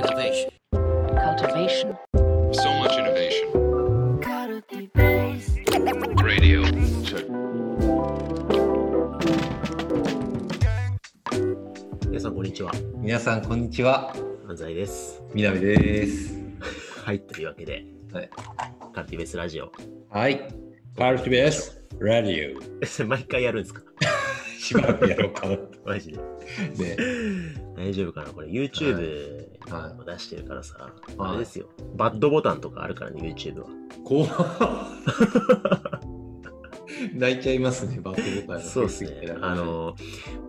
Innovation. cultivation, So much innovation. Radio. Check. 皆さん、こんにちは。皆さん、こんにちは。安西です。南です。はい、というわけで、はい。カルティベースラジオ。はい。カルティベース、ラディオ。え 毎回やるんですか？しばらくやろうか。マジで。ね。大丈夫かなこれ YouTube はいも出してるからさ、はいあれですよ。バッドボタンとかあるからね、YouTube は。怖泣いちゃいますね、バットボタンがそうですねあ、の、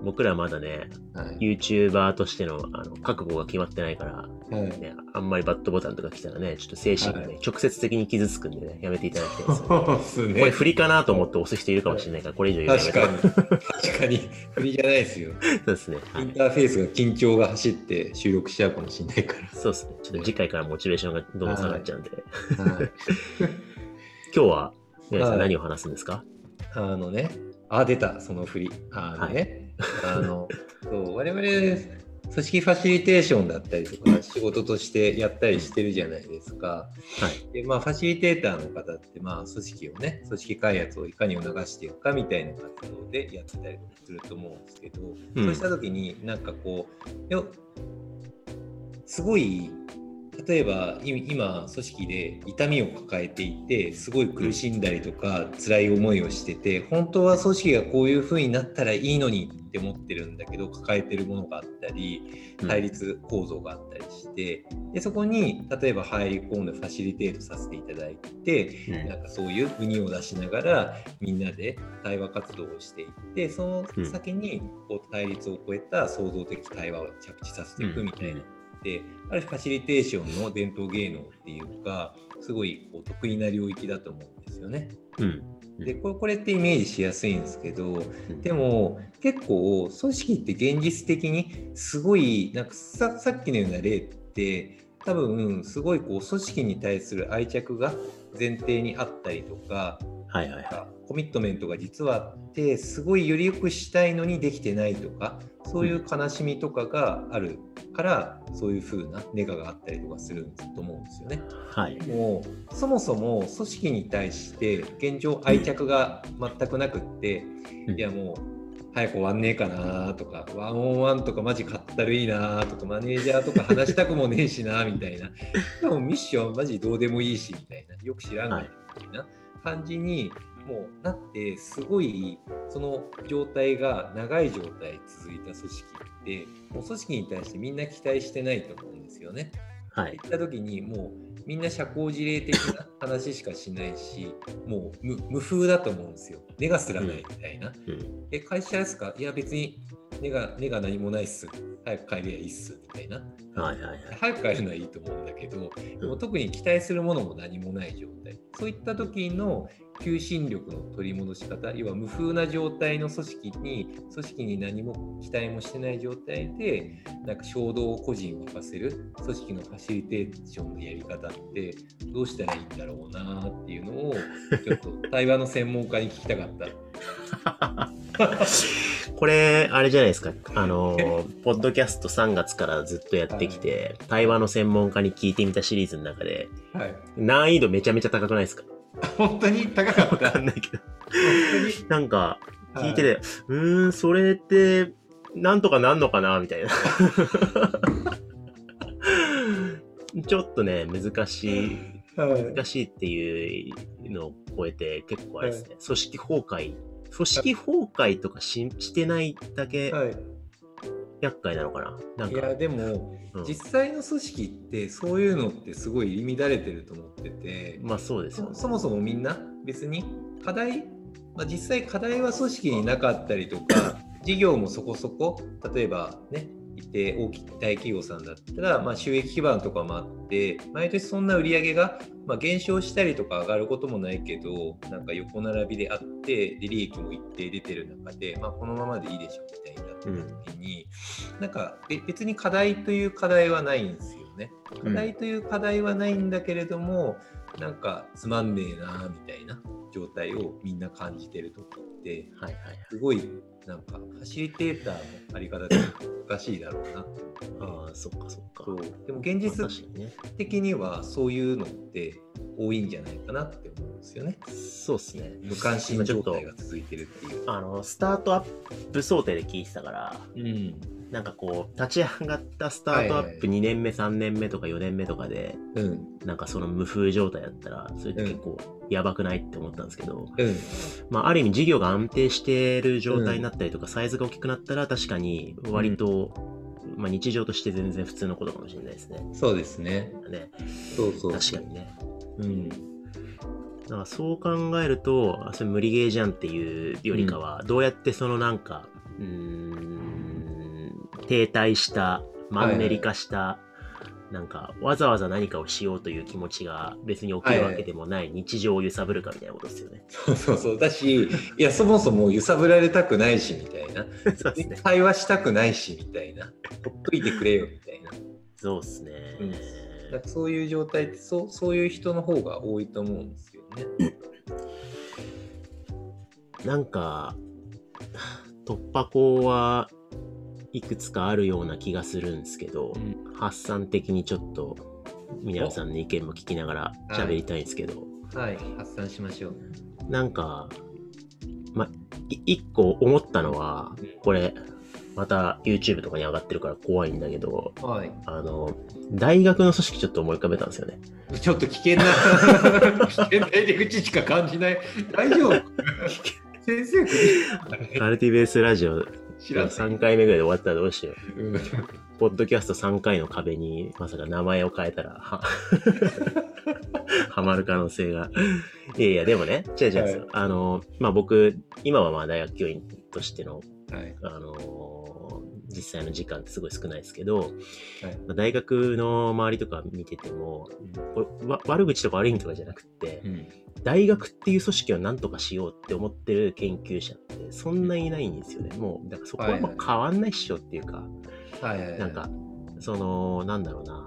僕らまだね、はい。YouTuber としてのあの覚悟が決まってないから、はい。ね、あんまりバッドボタンとか来たらね、ちょっと精神がね、はい直接的に傷つくんでね、やめていただきたいですよね。そうっすね。これ振りかなと思って押す人いるかもしれないから、これ以上言う確かに。確かに。振りじゃないですよ。そうですね。はいインターフェースが緊張が走って収録しちゃうかもしれないかそうですね。ちょっと次回からモチベーションがどんどん下がっちゃうんで。ら。はい。今日は、皆さんはい何を話すんですか？あのね、あ、出た、その振り。あのね、あの、そう、我々、組織ファシリテーションだったりとか、仕事としてやったりしてるじゃないですか。はい。で、まあ、ファシリテーターの方って、まあ、組織をね、組織開発をいかに促していくかみたいな活動でやってたりすると思うんですけど、うんそうした時になんかこう、よすごい例えばい今組織で痛みを抱えていてすごい苦しんだりとか辛い思いをしてて本当は組織がこういう風になったらいいのにって思ってるんだけど抱えてるものがあったりうん対立構造があったりしてでそこに例えば入り込んでファシリテートさせていただいてうんなんかそういうウニを出しながらみんなで対話活動をしていってその先にこう対立を超えた創造的対話を着地させていくみたいな。である種ファシリテーションの伝統芸能っていうかすごいこう得意な領域だと思うんですよね。うん。でこれってイメージしやすいんですけどうんでも結構組織って現実的にすごいなんかささっきのような例って多分すごいこう組織に対する愛着が前提にあったりとかはいはいはコミットメントが実はあってすごいより良くしたいのにできてないとかそういう悲しみとかがあるからそういう風なネガがあったりとかすると思うんですよね。い。はい。もうそもそも組織に対して現状愛着が全くなくって、うんいやもう早く終わんねえかなとかワンオンワンとかマジかったるいいなとかマネージャーとか話したくもねえしなみたいなでもミッションマジどうでもいいしみたいなよく知らんがなみたいな感じにもうなってすごいその状態が長い状態続いた組織ってもう組織に対してみんな期待してないと思うんですよね。はい。行った時にもうみんな社交辞令的な話しかしないしもう無無風だと思うんですよ根がすらないみたいな、うん。え会社ですか？いや別に根が根が何もないっす早く帰りゃいいっすみたいなはいはいはい。早く帰るのはいいと思うんだけどでも特に期待するものも何もない状態そういった時の求心力の取り戻し方要は無風な状態の組織に組織に何も期待もしてない状態でなんか衝動を個人に任せる組織のファシリテーションのやり方ってどうしたらいいんだろうなっていうのをちょっと対話の専門家に聞きたかった。これ、あれじゃないですか。あの、ポッドキャスト3月からずっとやってきて、対話の専門家に聞いてみたシリーズの中で、はい、難易度めちゃめちゃ高くないですか？本当に？高かっわた。かんないけど。本なんか、聞いてて、うーん、それって、なんとかなんのかなみたいな。ちょっっとね、難しい、はい。難しいっていうのを超えて、結構あれですね、組織崩壊、組織崩壊とかししてないだけはい。厄介なのかな？なんか、いやでも、うん。実際の組織ってそういうのってすごい入り乱れてると思ってて、まあそうですよね。そそもそもみんな別に課題、まあ、実際課題は組織になかったりとか 事業もそこそこ例えばねいて大きい大企業さんだったら、まあ、収益基盤とかもあって毎年そんな売り上げが、まあ、減少したりとか上がることもないけどなんか横並びであってで利益も一定出てる中で、まあ、このままでいいでしょみたいになった時に、なんかべ別に課題という課題はないんですよね。課題という課題はないんだけれども、なんかつまんねえなみたいな状態をみんな感じてる時ってはいはいはい。すごいなんかファシリテーターのあり方って難しいだろうなってああ、そっかそっか。でも現まあ実。的にはそういうのって多いんじゃないかなって思うんですよね。そうっすね。無関心状態が続いてるっていう。あの、スタートアップ想定で聞いてたから、うん。なんかこう、立ち上がったスタートアップ2年目、3年目とか4年目とかで、うん。なんかその無風状態だったら、それって結構やばくないって思ったんですけど、うん。まあ、ある意味事業が安定してる状態になったりとか、サイズが大きくなったら確かに割と、まあ、日常として全然普通のことかもしれないですね。そうですね。ねそうそう確かにね。うん。だからそう考えると、あそれ無理ゲーじゃんっていうよりかは、どうやってそのなんか、うーん、停滞した、マンネリ化した、なんか、わざわざ何かをしようという気持ちが別に起きるわけでもない日常を揺さぶるかみたいなことですよね。そうそうそう。だし、いや、そもそも揺さぶられたくないし、みたいな。ね。会話したくないし、みたいな。ほっといてくれよ、みたいな。そうですね。うんそういう状態ってそう、そういう人の方が多いと思うんですよね。なんか、突破口はいくつかあるような気がするんですけど、発散的にちょっと、皆さんの意見も聞きながら喋りたいんですけど、はい。発散しましょう。なんか、ま、い一個思ったのはうん、これ、また YouTube とかに上がってるから怖いんだけど、はい。あの、大学の組織ちょっと思い浮かべたんですよね。ちょっと危険な、危険な入り口しか感じない。大丈夫？先生、カルティベースラジオ知らない。3回目ぐらいで終わったらどうしよう。うんポッドキャスト3回の壁にまさか名前を変えたら、は、はまる可能性が。いやいや、でもね、違う違うあの、まあ、僕、今はまあ大学教員としての、はい。あの実際の時間ってすごい少ないですけど、はいまあ大学の周りとか見てても、これわ悪口とか悪い意味とかじゃなくって、うん大学っていう組織を何とかしようって思ってる研究者ってそんないないんですよね。もう、だからそこはまあ変わんないっしょっていうか、はいはいはい。なんか、その、なんだろうな。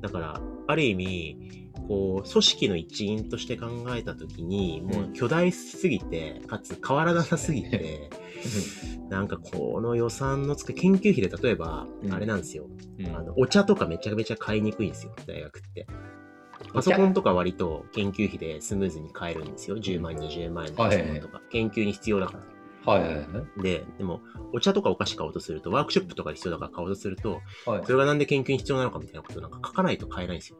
だから、ある意味、こう、組織の一員として考えたときに、もう巨大すぎて、かつ変わらなさすぎて、なんかこの予算の使い、研究費で例えばう、んあれなんですよ。うんあの、お茶とかめちゃめちゃ買いにくいんですよ、大学って。パソコンとか割と研究費でスムーズに買えるんですよ。10万、20万円のパソコンとか。研究に必要だから。はいはいはい。で、でも、お茶とかお菓子買おうとすると、ワークショップとか必要だから買おうとすると、はいそれがなんで研究に必要なのかみたいなことなんか書かないと買えないんですよ。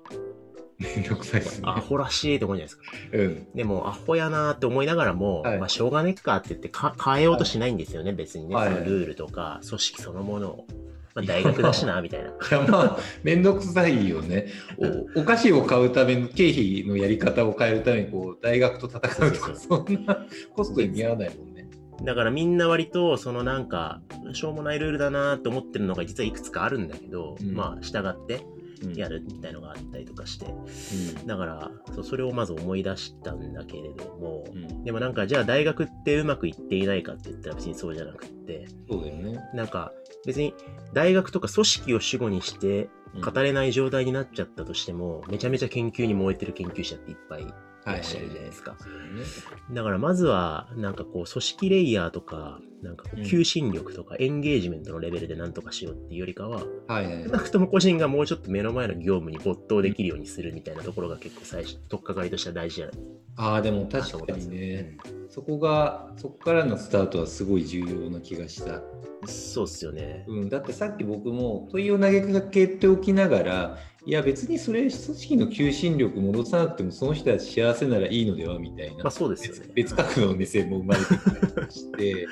めんどくさいですね。アホらしいって思うじゃないですか。うん。でも、アホやなーって思いながらも、はいまあ、しょうがねっかって言ってか変えようとしないんですよね、別にね。はいそのルールとか、組織そのものを。まあ、大学だしな、みたいな。いやまあ、めんどくさいよね。おお菓子を買うための経費のやり方を変えるために、こう、大学と戦うとか、そんなコストに見合わないもんね。だからみんな割と、そのなんか、しょうもないルールだなーって思ってるのが実はいくつかあるんだけど、うんまあ、従ってうんやるみたいのがあったりとかして。うん。だから、そうそれをまず思い出したんだけれども、うん。でもなんか、じゃあ大学ってうまくいっていないかって言ったら別にそうじゃなくって、そうだよね。なんか別に大学とか組織を主語にして語れない状態になっちゃったとしても、めちゃめちゃ研究に燃えてる研究者っていっぱいいらっしゃるじゃないですか。だからまずは、なんかこう、組織レイヤーとか、なんか求心力とかエンゲージメントのレベルでなんとかしようっていうよりかは、はいはい少なくとも個人がもうちょっと目の前の業務に没頭できるようにするみたいなところが結構最初、取っかかりとしては大事じゃないああ、でも確かにね。そこが、そこからのスタートはすごい重要な気がした。そうっすよね。うん、だってさっき僕も問いを投げかけておきながら、いや別にそれ組織の求心力戻さなくてもその人は幸せならいいのではみたいな、まあそうですよ別ね。別角度の目線も生まれてきたりして、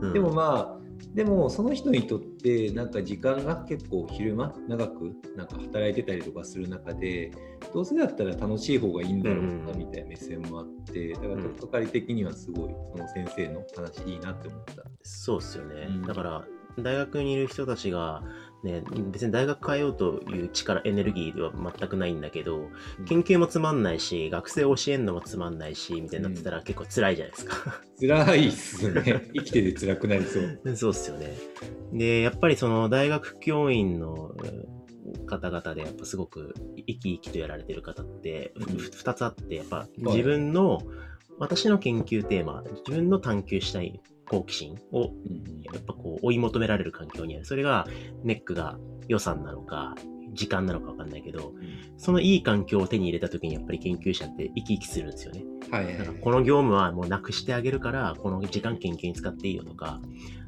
うんでもまあでもその人にとってなんか時間が結構昼間長くなんか働いてたりとかする中でどうせだったら楽しい方がいいんだろうなみたいな目線もあってだからうんとっかかり的にはすごいその先生の話いいなって思った。そうっすよね。うんだから、大学にいる人たちが、ね、別に大学変えようという力、エネルギーでは全くないんだけど、研究もつまんないし、学生を教えるのもつまんないし、みたいになってたら結構辛いじゃないですか。辛いっすね。生きてて辛くなりそう。そうっすよね。で、やっぱりその大学教員のうん方々でやっぱすごく生き生きとやられてる方ってうんふ二つあって、やっぱ自分の、私の研究テーマ、自分の探求したい好奇心をうんやっぱこう追い求められる環境にある。それがネックが予算なのか、時間なのかわかんないけど、そのいい環境を手に入れた時にやっぱり研究者って生き生きするんですよね。はいはいだからこの業務はもうなくしてあげるから、この時間研究に使っていいよとか、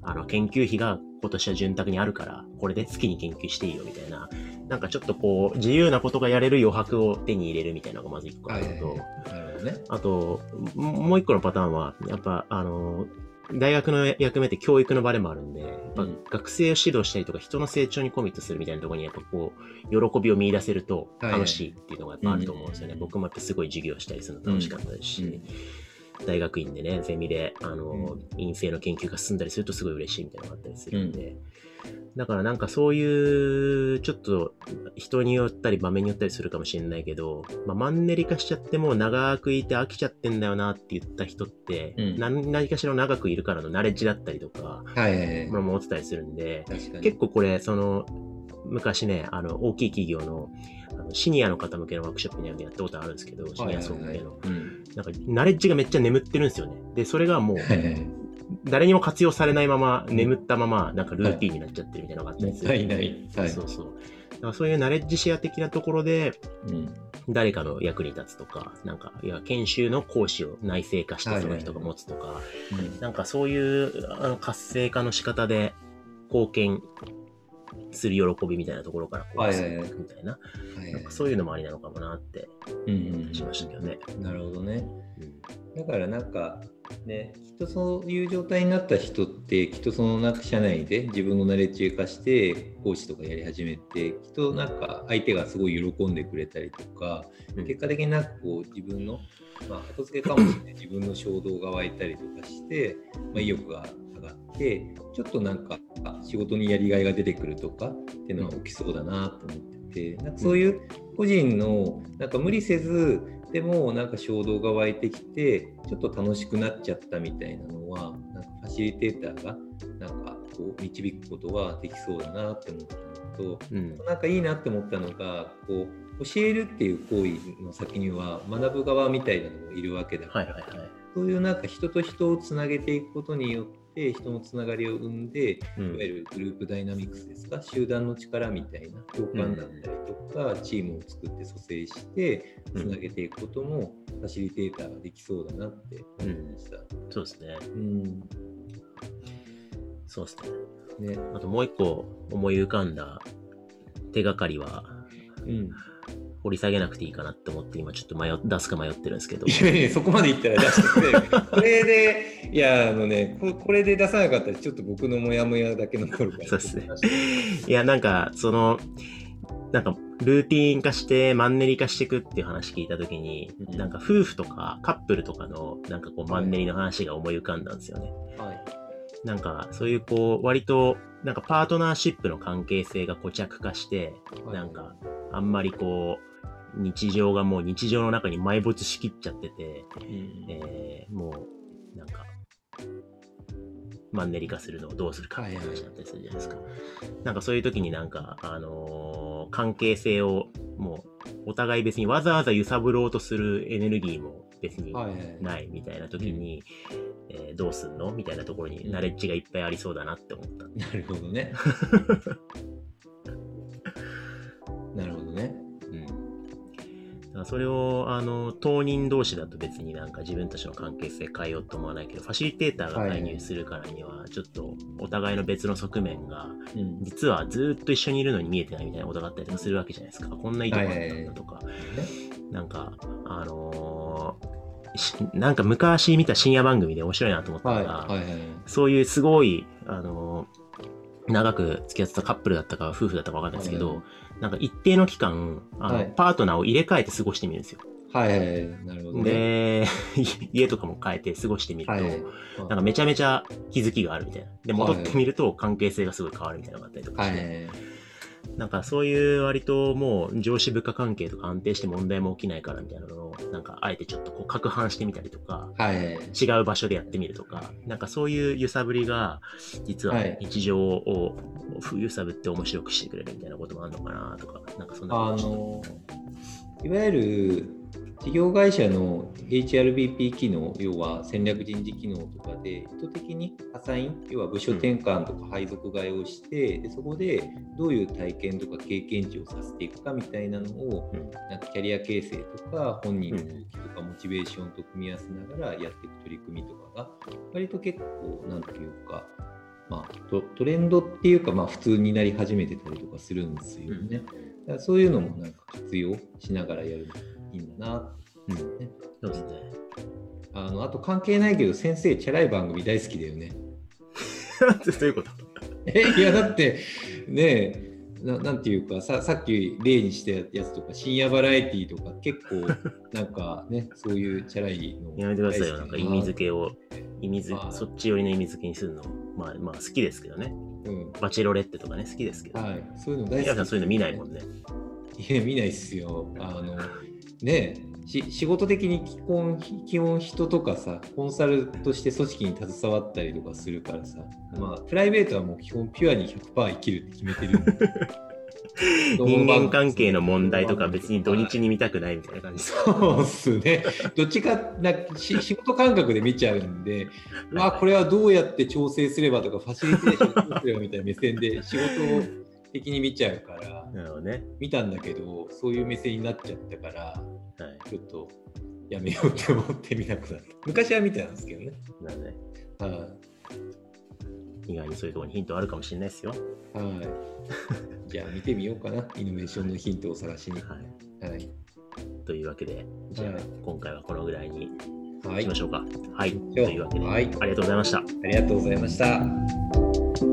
あの研究費が今年は潤沢にあるから、これで好きに研究していいよみたいな、なんかちょっとこう自由なことがやれる余白を手に入れるみたいなのがまず一個あるのと、はいはいなるほどね。あと、ももう一個のパターンは、やっぱ、あの、大学の役目って教育の場でもあるんで、やっぱうん。学生を指導したりとか人の成長にコミットするみたいなところにやっぱこう、喜びを見出せると楽しいっていうのがやっぱあると思うんですよね。うん。僕もやっぱすごい授業したりするの楽しかったですし、うん大学院でね、ゼミで、あの、う院生の研究が進んだりするとすごい嬉しいみたいなのがあったりするんで、だからなんかそういう、ちょっと人によったり場面によったりするかもしれないけど、まあ、マンネリ化しちゃってもう長くいて飽きちゃってんだよなって言った人って、うん何何かしら長くいるからのナレッジだったりとか、はいはいはい。まあ、持ってたりするんで。結構これ、その、昔ね、あの、大きい企業の、あのシニアの方向けのワークショップにやったことあるんですけど、シニア層向けの。うんなんか、ナレッジがめっちゃ眠ってるんですよね。で、それがもう、誰にも活用されないまま、眠ったまま、なんかルーティンになっちゃってるみたいなのがあったりする。はいない。はい。そうそう。だからそういうナレッジシェア的なところで、うん誰かの役に立つとか、なんか、いや、研修の講師を内製化してその人が持つとか、なんかそういうあの活性化の仕方で貢献する喜びみたいなところからこう、はいはいはい。みたいな、はいなんかそういうのもありなのかもなってうんしましたけどね。うんなるほどね。うんだからなんかね、きっとそういう状態になった人って、きっとそのなんか社内で自分のナレッジを生かして講師とかやり始めて、きっとなんか相手がすごい喜んでくれたりとか、うん。結果的になんかこう自分の、まあ、後付けかもしれない。自分の衝動が湧いたりとかして、まあ、意欲がて、ちょっとなんかあ仕事にやりがいが出てくるとかっていうのは起きそうだなと思ってて、なんかそういう個人のなんか無理せず、でもなんか衝動が湧いてきてちょっと楽しくなっちゃったみたいなのはなんかファシリテーターがなんかこう導くことはできそうだなって思ったのとうん。なんかいいなって思ったのがこう教えるっていう行為の先には学ぶ側みたいなのもいるわけだから、はいはいはい。そういうなんか人と人をつなげていくことによって人のつながりを生んでうんいわゆるグループダイナミクスですか、集団の力みたいな共感だったりとか、チームを作って蘇生して、つなげていくことも、ファシリテーターができそうだなって思いました。そうですね。うん。そうですね。ね。あともう一個思い浮かんだ手がかりは、うん。掘り下げなくていいかなって思って今ちょっと迷っ出すか迷ってるんですけどい。やいや、そこまで言ったら出してくれる。これで、いや、あのねこ、これで出さなかったら、ちょっと僕のモヤモヤだけ残るから。そうですねいや、なんか、その、なんか、ルーティーン化して、マンネリ化していくっていう話聞いたときに、うんなんか夫婦とかカップルとかの、なんかこう、マンネリの話が思い浮かんだんですよね。はい。なんか、そういうこう、割と、なんかパートナーシップの関係性が固着化して、はいなんか、あんまりこう、日常がもう日常の中に埋没しきっちゃってて、うんえーもう、なんか、マンネリ化するのをどうするかって話だったりするじゃないですか。なんかそういう時になんか、あのー関係性をもう、お互い別にわざわざ揺さぶろうとするエネルギーも別に。ないみたいな時に、えーどうすんのみたいなところにナレッジがいっぱいありそうだなって思った。なるほどね。それを、あの、当人同士だと別になんか自分たちの関係性変えようと思わないけど、ファシリテーターが介入するからには、ちょっとお互いの別の側面が、うん。実はずっと一緒にいるのに見えてないみたいなことがあったりとかするわけじゃないですか。こんないいとこあったんだとか。なんか、あのーしなんか昔見た深夜番組で面白いなと思ったはい。のが、はい。はい。そういうすごい、あのー長く付き合ってたカップルだったか夫婦だったか分かんないですけど、はいなんか一定の期間、あのはいパートナーを入れ替えて過ごしてみるんですよ。はい。はい。なるほどね。で、家とかも変えて過ごしてみると、はい。なんかめちゃめちゃ気づきがあるみたいな。で、戻ってみると関係性がすごい変わるみたいなのがあったりとかはして、い。なんかそういう割ともう上司部下関係とか安定して問題も起きないからみたいなのを、なんかあえてちょっとこう攪拌してみたりとか、はい。違う場所でやってみるとか、なんかそういう揺さぶりが、実ははい日常を揺さぶって面白くしてくれるみたいなこともあるのかなとか、なんかそんなあ気がしての、いわゆる事業会社の HRBP 機能、要は戦略人事機能とかで、意図的にアサイン、要は部署転換とか配属替えをして、でそこでどういう体験とか経験値をさせていくかみたいなのを、うん。なんかキャリア形成とか、本人の動機とかモチベーションと組み合わせながらやっていく取り組みとかが、割と結構、なんていうか、まあ、トトレンドっていうか、まあ、普通になり始めてたりとかするんですよね。だからそういうのもなんか活用しながらやるのがいいんだなうんねそうですね。あのあと関係ないけど先生チャラい番組大好きだよね。どういうこと？えいやだってねえななんていうかささっき例にしたやつとか深夜バラエティーとか結構 なんかねそういうチャラいのやめてくださいよ。なんか意味付け、けを、意味付まあそっち寄りの意味付けにするの。まあまあ好きですけどね。うんバチェロレッテとかね、好きですけど。はい、そういうの大好き宮さんそういうの見ないもんね。いや見ないっすよ。あのねえし仕事的に基本基本人とかさコンサルとして組織に携わったりとかするからさ、まあプライベートはもう基本ピュアに100%生きるって決めてる 人間関係の問題とか別に土日に見たくないみたいな感じ。そうっすね。どっちかな仕事感覚で見ちゃうんで、うわこれはどうやって調整すればとか、ファシリテーションすればみたいな目線で仕事的に見ちゃうから、なるほどね。見たんだけど、そういう目線になっちゃったから、はい。ちょっとやめようって思って見なくなった。昔は見てたんですけどね。なので、は意外にそういうところにヒントあるかもしれないですよ。い。はい。じゃあ見てみようかな。イノベーションのヒントを探しに。はい。はい。というわけで、じゃあはい今回はこのぐらいにはいしま。しょうか。はい。としょういうわけで、はいありがとうございました。ありがとうございました。